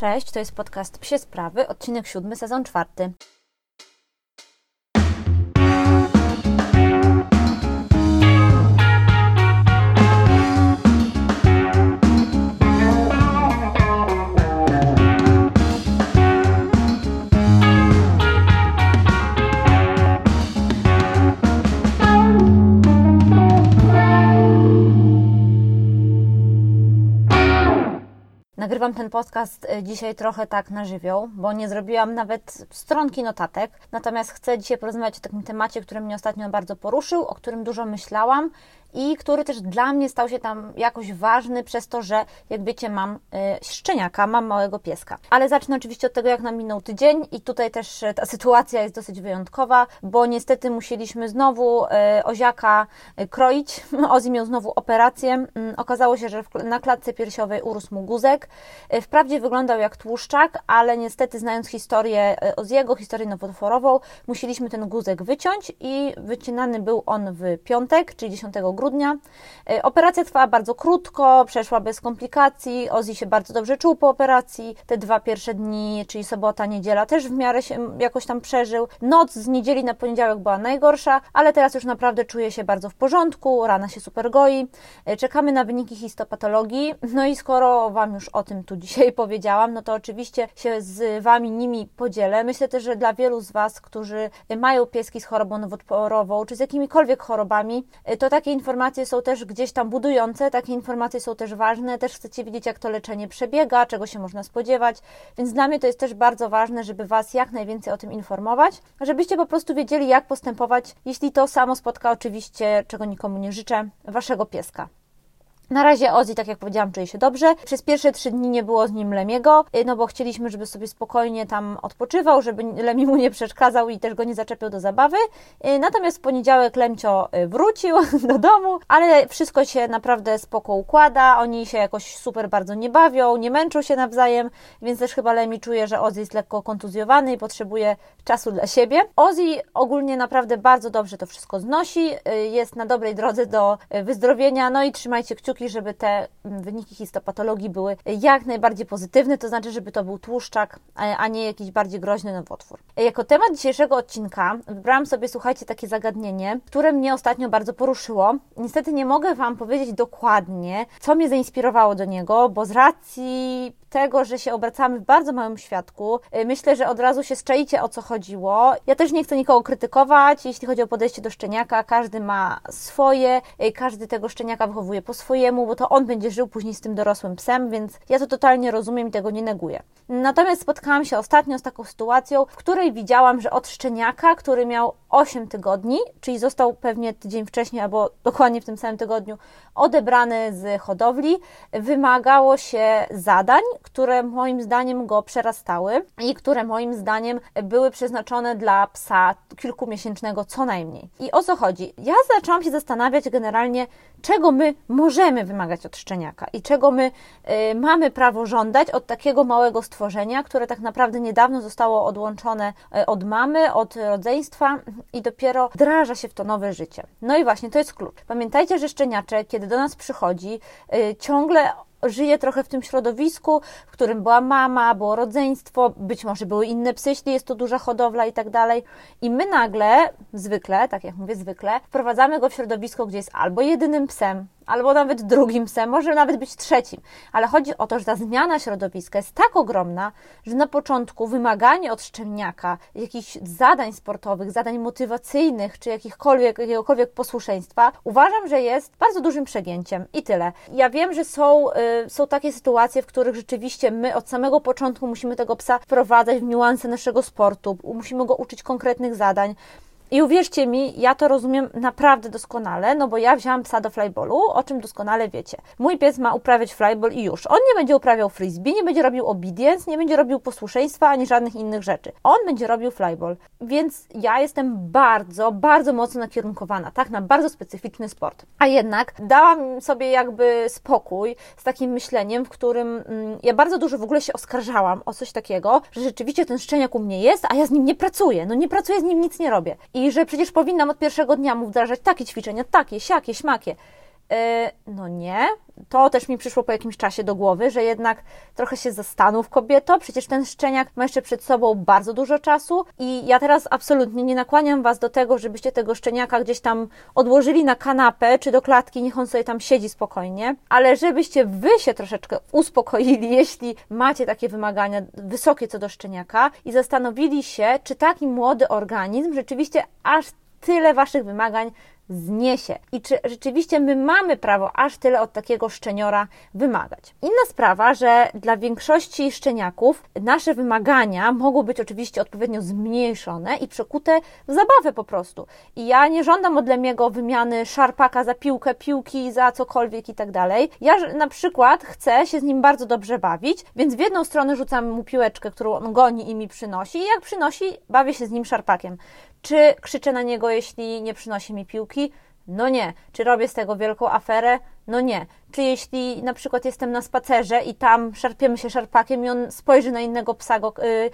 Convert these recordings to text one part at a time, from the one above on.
Cześć, to jest podcast Psie Sprawy, odcinek siódmy, sezon czwarty. Nagrywam ten podcast y, dzisiaj trochę tak na żywioł, bo nie zrobiłam nawet stronki notatek. Natomiast chcę dzisiaj porozmawiać o takim temacie, który mnie ostatnio bardzo poruszył, o którym dużo myślałam i który też dla mnie stał się tam jakoś ważny przez to, że jak wiecie mam y, szczeniaka, mam małego pieska. Ale zacznę oczywiście od tego, jak nam minął tydzień i tutaj też y, ta sytuacja jest dosyć wyjątkowa, bo niestety musieliśmy znowu y, Oziaka kroić. Ozi miał znowu operację. Y, okazało się, że na klatce piersiowej urósł mu guzek. Wprawdzie wyglądał jak tłuszczak, ale niestety znając historię Oziego, historię nowotworową, musieliśmy ten guzek wyciąć i wycinany był on w piątek, czyli 10 grudnia. Y, Operacja trwała bardzo krótko, przeszła bez komplikacji. Ozzy się bardzo dobrze czuł po operacji. Te dwa pierwsze dni, czyli sobota, niedziela, też w miarę się jakoś tam przeżył. Noc z niedzieli na poniedziałek była najgorsza, ale teraz już naprawdę czuje się bardzo w porządku, rana się super goi. Y, Czekamy na wyniki histopatologii. No i skoro Wam już o tym tu dzisiaj powiedziałam, no to oczywiście się z Wami nimi podzielę. Myślę też, że dla wielu z Was, którzy mają pieski z chorobą nowotworową, czy z jakimikolwiek chorobami, y, to takie informacje są też gdzieś tam budujące, takie informacje są też ważne, też chcecie wiedzieć, jak to leczenie przebiega, czego się można spodziewać, więc dla mnie to jest też bardzo ważne, żeby Was jak najwięcej o tym informować, żebyście po prostu wiedzieli, jak postępować, jeśli to samo spotka oczywiście, czego nikomu nie życzę, Waszego pieska. Na razie Ozzy, tak jak powiedziałam, czuje się dobrze. Przez pierwsze trzy dni nie było z nim Lemiego, no bo chcieliśmy, żeby sobie spokojnie tam odpoczywał, żeby Lemi mu nie przeszkadzał i też go nie zaczepiał do zabawy. Natomiast w poniedziałek Lemcio wrócił do domu, ale wszystko się naprawdę spoko układa. Oni się jakoś super bardzo nie bawią, nie męczą się nawzajem, więc też chyba Lemi czuje, że Ozzy jest lekko kontuzjowany i potrzebuje czasu dla siebie. Ozzy ogólnie naprawdę bardzo dobrze to wszystko znosi, jest na dobrej drodze do wyzdrowienia, no i trzymajcie kciuki, żeby te wyniki histopatologii były jak najbardziej pozytywne, to znaczy, żeby to był tłuszczak, a nie jakiś bardziej groźny nowotwór. Jako temat dzisiejszego odcinka wybrałam sobie, słuchajcie, takie zagadnienie, które mnie ostatnio bardzo poruszyło. Niestety nie mogę Wam powiedzieć dokładnie, co mnie zainspirowało do niego, bo z racji tego, że się obracamy w bardzo małym świadku. Myślę, że od razu się szczaicie, o co chodziło. Ja też nie chcę nikogo krytykować, jeśli chodzi o podejście do szczeniaka. Każdy ma swoje, każdy tego szczeniaka wychowuje po swojemu, bo to on będzie żył później z tym dorosłym psem, więc ja to totalnie rozumiem i tego nie neguję. Natomiast spotkałam się ostatnio z taką sytuacją, w której widziałam, że od szczeniaka, który miał 8 tygodni, czyli został pewnie tydzień wcześniej albo dokładnie w tym samym tygodniu odebrany z hodowli, wymagało się zadań, które moim zdaniem go przerastały i które moim zdaniem były przeznaczone dla psa kilkumiesięcznego co najmniej. I o co chodzi? Ja zaczęłam się zastanawiać generalnie, czego my możemy wymagać od szczeniaka i czego my y, mamy prawo żądać od takiego małego stworzenia, które tak naprawdę niedawno zostało odłączone y, od mamy, od rodzeństwa i dopiero wdraża się w to nowe życie. No i właśnie to jest klucz. Pamiętajcie, że szczeniaczek, kiedy do nas przychodzi, y, ciągle żyje trochę w tym środowisku, w którym była mama, było rodzeństwo, być może były inne psy, jeśli jest to duża hodowla i tak dalej. I my nagle, zwykle, tak jak mówię, zwykle, wprowadzamy go w środowisko, gdzie jest albo jedynym psem, albo nawet drugim psem, może nawet być trzecim. Ale chodzi o to, że ta zmiana środowiska jest tak ogromna, że na początku wymaganie od szczeniaka jakichś zadań sportowych, zadań motywacyjnych, czy jakichkolwiek, jakiegokolwiek posłuszeństwa, uważam, że jest bardzo dużym przegięciem. I tyle. Ja wiem, że są, y, są takie sytuacje, w których rzeczywiście my od samego początku musimy tego psa wprowadzać w niuanse naszego sportu, musimy go uczyć konkretnych zadań. I uwierzcie mi, ja to rozumiem naprawdę doskonale, no bo ja wzięłam psa do flyballu, o czym doskonale wiecie. Mój pies ma uprawiać flyball i już. On nie będzie uprawiał frisbee, nie będzie robił obedience, nie będzie robił posłuszeństwa ani żadnych innych rzeczy. On będzie robił flyball. Więc ja jestem bardzo, bardzo mocno nakierunkowana, tak, na bardzo specyficzny sport. A jednak dałam sobie jakby spokój z takim myśleniem, w którym mm, ja bardzo dużo w ogóle się oskarżałam o coś takiego, że rzeczywiście ten szczeniak u mnie jest, a ja z nim nie pracuję. No nie pracuję z nim, nic nie robię. I że przecież powinnam od pierwszego dnia mu wdrażać takie ćwiczenia, takie, siakie, śmakie. No nie. To też mi przyszło po jakimś czasie do głowy, że jednak trochę się zastanów kobieto, przecież ten szczeniak ma jeszcze przed sobą bardzo dużo czasu i ja teraz absolutnie nie nakłaniam Was do tego, żebyście tego szczeniaka gdzieś tam odłożyli na kanapę czy do klatki, niech on sobie tam siedzi spokojnie, ale żebyście Wy się troszeczkę uspokoili, jeśli macie takie wymagania wysokie co do szczeniaka i zastanowili się, czy taki młody organizm rzeczywiście aż tyle Waszych wymagań zniesie i czy rzeczywiście my mamy prawo aż tyle od takiego szczeniora wymagać. Inna sprawa, że dla większości szczeniaków nasze wymagania mogą być oczywiście odpowiednio zmniejszone i przekute w zabawę po prostu. I ja nie żądam od Lemiego wymiany szarpaka za piłkę, piłki za cokolwiek i tak dalej. Ja na przykład chcę się z nim bardzo dobrze bawić, więc w jedną stronę rzucam mu piłeczkę, którą on goni i mi przynosi i jak przynosi, bawię się z nim szarpakiem. Czy krzyczę na niego, jeśli nie przynosi mi piłki? No nie. Czy robię z tego wielką aferę? No nie. Czy jeśli na przykład jestem na spacerze i tam szarpiemy się szarpakiem i on spojrzy na innego psa, y,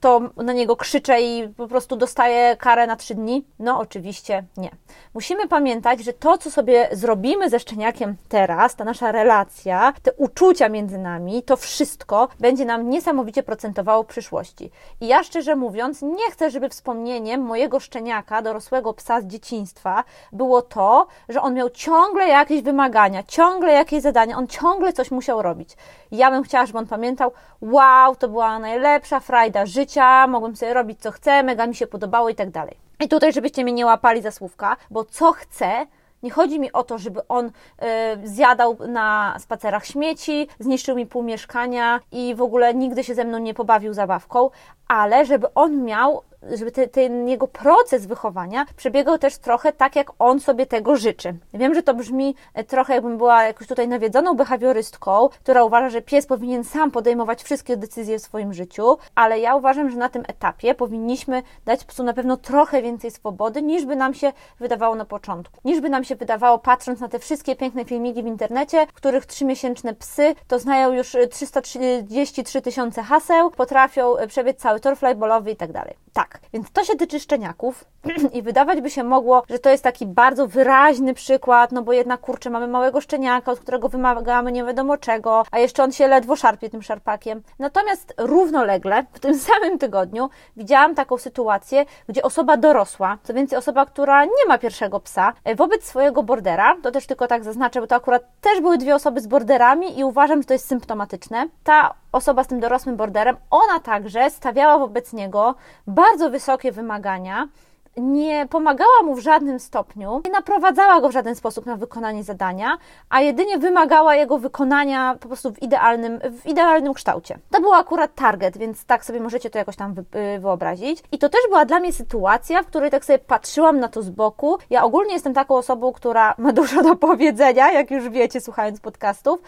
to na niego krzyczę i po prostu dostaje karę na trzy dni? No oczywiście nie. Musimy pamiętać, że to, co sobie zrobimy ze szczeniakiem teraz, ta nasza relacja, te uczucia między nami, to wszystko będzie nam niesamowicie procentowało w przyszłości. I ja szczerze mówiąc, nie chcę, żeby wspomnieniem mojego szczeniaka, dorosłego psa z dzieciństwa, było to, że on miał ciągle jakieś wymagania, ciągle jakieś zadania, on ciągle coś musiał robić. ja bym chciała, żeby on pamiętał, wow, to była najlepsza frajda życia, mogłem sobie robić co chcę, mega mi się podobało i tak dalej. I tutaj, żebyście mnie nie łapali za słówka, bo co chcę, nie chodzi mi o to, żeby on y, zjadał na spacerach śmieci, zniszczył mi pół mieszkania i w ogóle nigdy się ze mną nie pobawił zabawką, ale żeby on miał żeby te, ten jego proces wychowania przebiegał też trochę tak, jak on sobie tego życzy. Wiem, że to brzmi e, trochę jakbym była jakoś tutaj nawiedzoną behawiorystką, która uważa, że pies powinien sam podejmować wszystkie decyzje w swoim życiu, ale ja uważam, że na tym etapie powinniśmy dać psu na pewno trochę więcej swobody, niż by nam się wydawało na początku. Niż by nam się wydawało, patrząc na te wszystkie piękne filmiki w internecie, w których trzymiesięczne psy to znają już 333 tysiące haseł, potrafią e, przebiec cały tor flybolowy i tak dalej. Tak, więc to się tyczy szczeniaków i wydawać by się mogło, że to jest taki bardzo wyraźny przykład, no bo jednak kurczę, mamy małego szczeniaka, od którego wymagamy nie wiadomo czego, a jeszcze on się ledwo szarpie tym szarpakiem. Natomiast równolegle w tym samym tygodniu widziałam taką sytuację, gdzie osoba dorosła, co więcej osoba, która nie ma pierwszego psa, e, wobec swojego bordera, to też tylko tak zaznaczę, bo to akurat też były dwie osoby z borderami i uważam, że to jest symptomatyczne. Ta osoba z tym dorosłym borderem, ona także stawiała wobec niego bardzo wysokie wymagania, nie pomagała mu w żadnym stopniu, nie naprowadzała go w żaden sposób na wykonanie zadania, a jedynie wymagała jego wykonania po prostu w idealnym, w idealnym kształcie. To był akurat target, więc tak sobie możecie to jakoś tam y, wyobrazić. I to też była dla mnie sytuacja, w której tak sobie patrzyłam na to z boku. Ja ogólnie jestem taką osobą, która ma dużo do powiedzenia, jak już wiecie, słuchając podcastów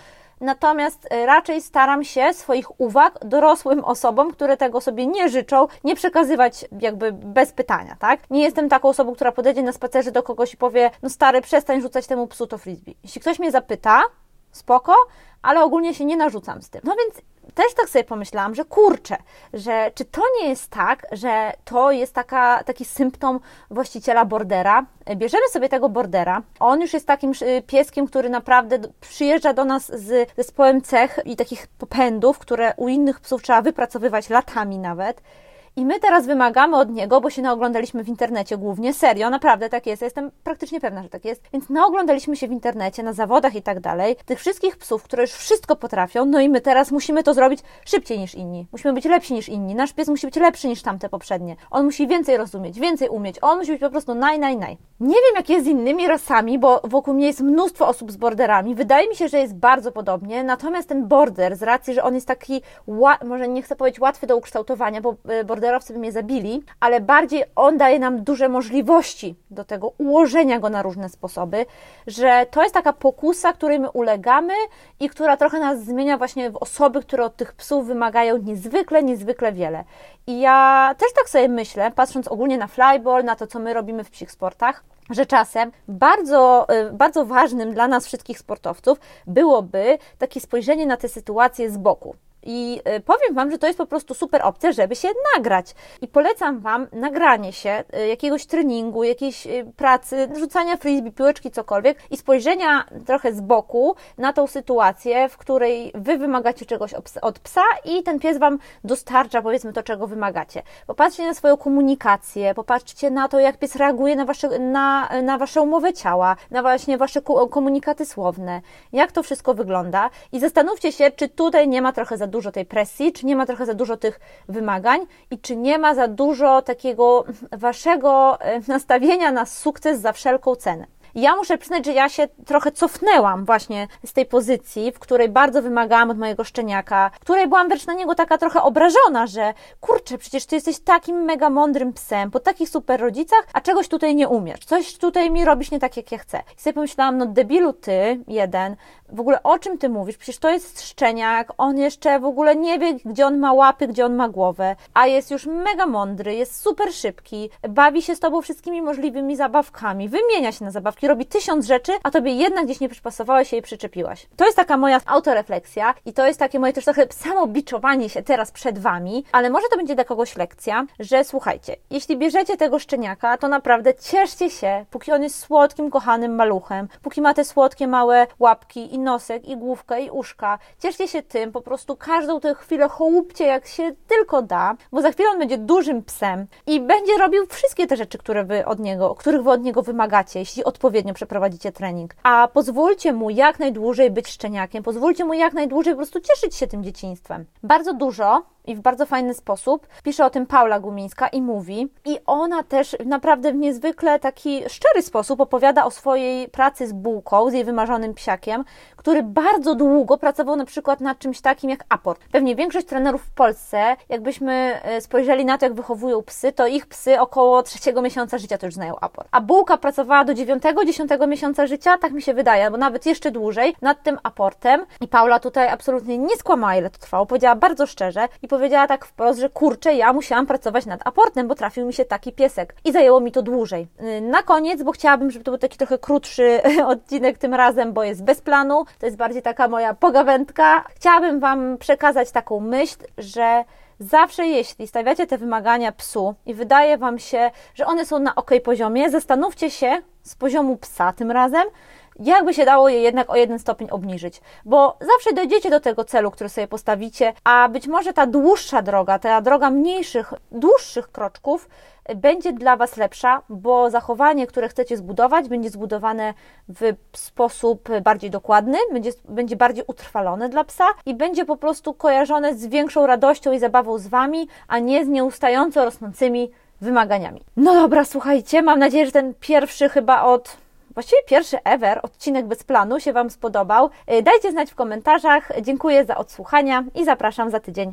natomiast e, raczej staram się swoich uwag dorosłym osobom, które tego sobie nie życzą, nie przekazywać jakby bez pytania, tak? Nie jestem taką osobą, która podejdzie na spacerze do kogoś i powie, no stary, przestań rzucać temu psu to frisbee. Jeśli ktoś mnie zapyta, spoko, ale ogólnie się nie narzucam z tym. No więc też tak sobie pomyślałam, że kurczę, że czy to nie jest tak, że to jest taka, taki symptom właściciela bordera. Bierzemy sobie tego bordera, on już jest takim y, pieskiem, który naprawdę przyjeżdża do nas z zespołem cech i takich popędów, które u innych psów trzeba wypracowywać latami nawet. I my teraz wymagamy od niego, bo się naoglądaliśmy w internecie głównie, serio, naprawdę tak jest, ja jestem praktycznie pewna, że tak jest. Więc naoglądaliśmy się w internecie, na zawodach i tak dalej, tych wszystkich psów, które już wszystko potrafią, no i my teraz musimy to zrobić szybciej niż inni. Musimy być lepsi niż inni. Nasz pies musi być lepszy niż tamte poprzednie. On musi więcej rozumieć, więcej umieć. On musi być po prostu naj, naj, naj. Nie wiem, jak jest z innymi rasami, bo wokół mnie jest mnóstwo osób z borderami. Wydaje mi się, że jest bardzo podobnie, natomiast ten border, z racji, że on jest taki, może nie chcę powiedzieć łatwy do ukształtowania, bo border borderowcy by mnie zabili, ale bardziej on daje nam duże możliwości do tego ułożenia go na różne sposoby, że to jest taka pokusa, której my ulegamy i która trochę nas zmienia właśnie w osoby, które od tych psów wymagają niezwykle, niezwykle wiele. I ja też tak sobie myślę, patrząc ogólnie na flyball, na to, co my robimy w psich sportach, że czasem bardzo, y, bardzo ważnym dla nas wszystkich sportowców byłoby takie spojrzenie na tę sytuację z boku. I y, powiem Wam, że to jest po prostu super opcja, żeby się nagrać. I polecam Wam nagranie się y, jakiegoś treningu, jakiejś y, pracy, rzucania frisbee, piłeczki, cokolwiek i spojrzenia trochę z boku na tą sytuację, w której Wy wymagacie czegoś od psa i ten pies Wam dostarcza, powiedzmy, to, czego wymagacie. Popatrzcie na swoją komunikację, popatrzcie na to, jak pies reaguje na Wasze, na, na umowę ciała, na właśnie Wasze komunikaty słowne, jak to wszystko wygląda i zastanówcie się, czy tutaj nie ma trochę za dużo tej presji, czy nie ma trochę za dużo tych wymagań i czy nie ma za dużo takiego waszego e, nastawienia na sukces za wszelką cenę. Ja muszę przyznać, że ja się trochę cofnęłam właśnie z tej pozycji, w której bardzo wymagałam od mojego szczeniaka, w której byłam wręcz na niego taka trochę obrażona, że kurczę, przecież ty jesteś takim mega mądrym psem, po takich super rodzicach, a czegoś tutaj nie umiesz. Coś tutaj mi robisz nie tak, jak ja chcę. I sobie pomyślałam, no debilu ty, jeden, w ogóle o czym ty mówisz? Przecież to jest szczeniak, on jeszcze w ogóle nie wie, gdzie on ma łapy, gdzie on ma głowę, a jest już mega mądry, jest super szybki, bawi się z tobą wszystkimi możliwymi zabawkami, wymienia się na zabawki, robi tysiąc rzeczy, a tobie jednak gdzieś nie przypasowałeś się i przyczepiłaś. To jest taka moja autorefleksja i to jest takie moje też trochę samobiczowanie się teraz przed wami, ale może to będzie dla kogoś lekcja, że słuchajcie, jeśli bierzecie tego szczeniaka, to naprawdę cieszcie się, póki on jest słodkim, kochanym maluchem, póki ma te słodkie, małe łapki i nosek, i główkę, i uszka. Cieszcie się tym, po prostu każdą tę chwilę chołupcie jak się tylko da, bo za chwilę on będzie dużym psem i będzie robił wszystkie te rzeczy, które wy od niego, których wy od niego wymagacie, jeśli odpowiednio przeprowadzicie trening. A pozwólcie mu jak najdłużej być szczeniakiem, pozwólcie mu jak najdłużej po prostu cieszyć się tym dzieciństwem. Bardzo dużo i w bardzo fajny sposób pisze o tym Paula Gumińska i mówi. I ona też naprawdę w niezwykle taki szczery sposób opowiada o swojej pracy z bułką, z jej wymarzonym psiakiem, który bardzo długo pracował na przykład nad czymś takim jak aport. Pewnie większość trenerów w Polsce, jakbyśmy e, spojrzeli na to, jak wychowują psy, to ich psy około trzeciego miesiąca życia to już znają aport. A bułka pracowała do dziewiątego, dziesiątego miesiąca życia, tak mi się wydaje, bo nawet jeszcze dłużej, nad tym aportem. I Paula tutaj absolutnie nie skłamała, ile to trwało. Powiedziała bardzo szczerze i powiedziała tak wprost, że kurczę, ja musiałam pracować nad aportem, bo trafił mi się taki piesek i zajęło mi to dłużej. Y, na koniec, bo chciałabym, żeby to był taki trochę krótszy odcinek tym razem, bo jest bez planu, to jest bardziej taka moja pogawędka. Chciałabym Wam przekazać taką myśl, że Zawsze jeśli stawiacie te wymagania psu i wydaje Wam się, że one są na ok poziomie, zastanówcie się z poziomu psa tym razem, jakby się dało je jednak o jeden stopień obniżyć, bo zawsze dojdziecie do tego celu, który sobie postawicie, a być może ta dłuższa droga, ta droga mniejszych, dłuższych kroczków będzie dla Was lepsza, bo zachowanie, które chcecie zbudować, będzie zbudowane w sposób bardziej dokładny, będzie, będzie bardziej utrwalone dla psa i będzie po prostu kojarzone z większą radością i zabawą z Wami, a nie z nieustająco rosnącymi wymaganiami. No dobra, słuchajcie, mam nadzieję, że ten pierwszy chyba od właściwie pierwszy ever odcinek bez planu się Wam spodobał. Dajcie znać w komentarzach. Dziękuję za odsłuchania i zapraszam za tydzień.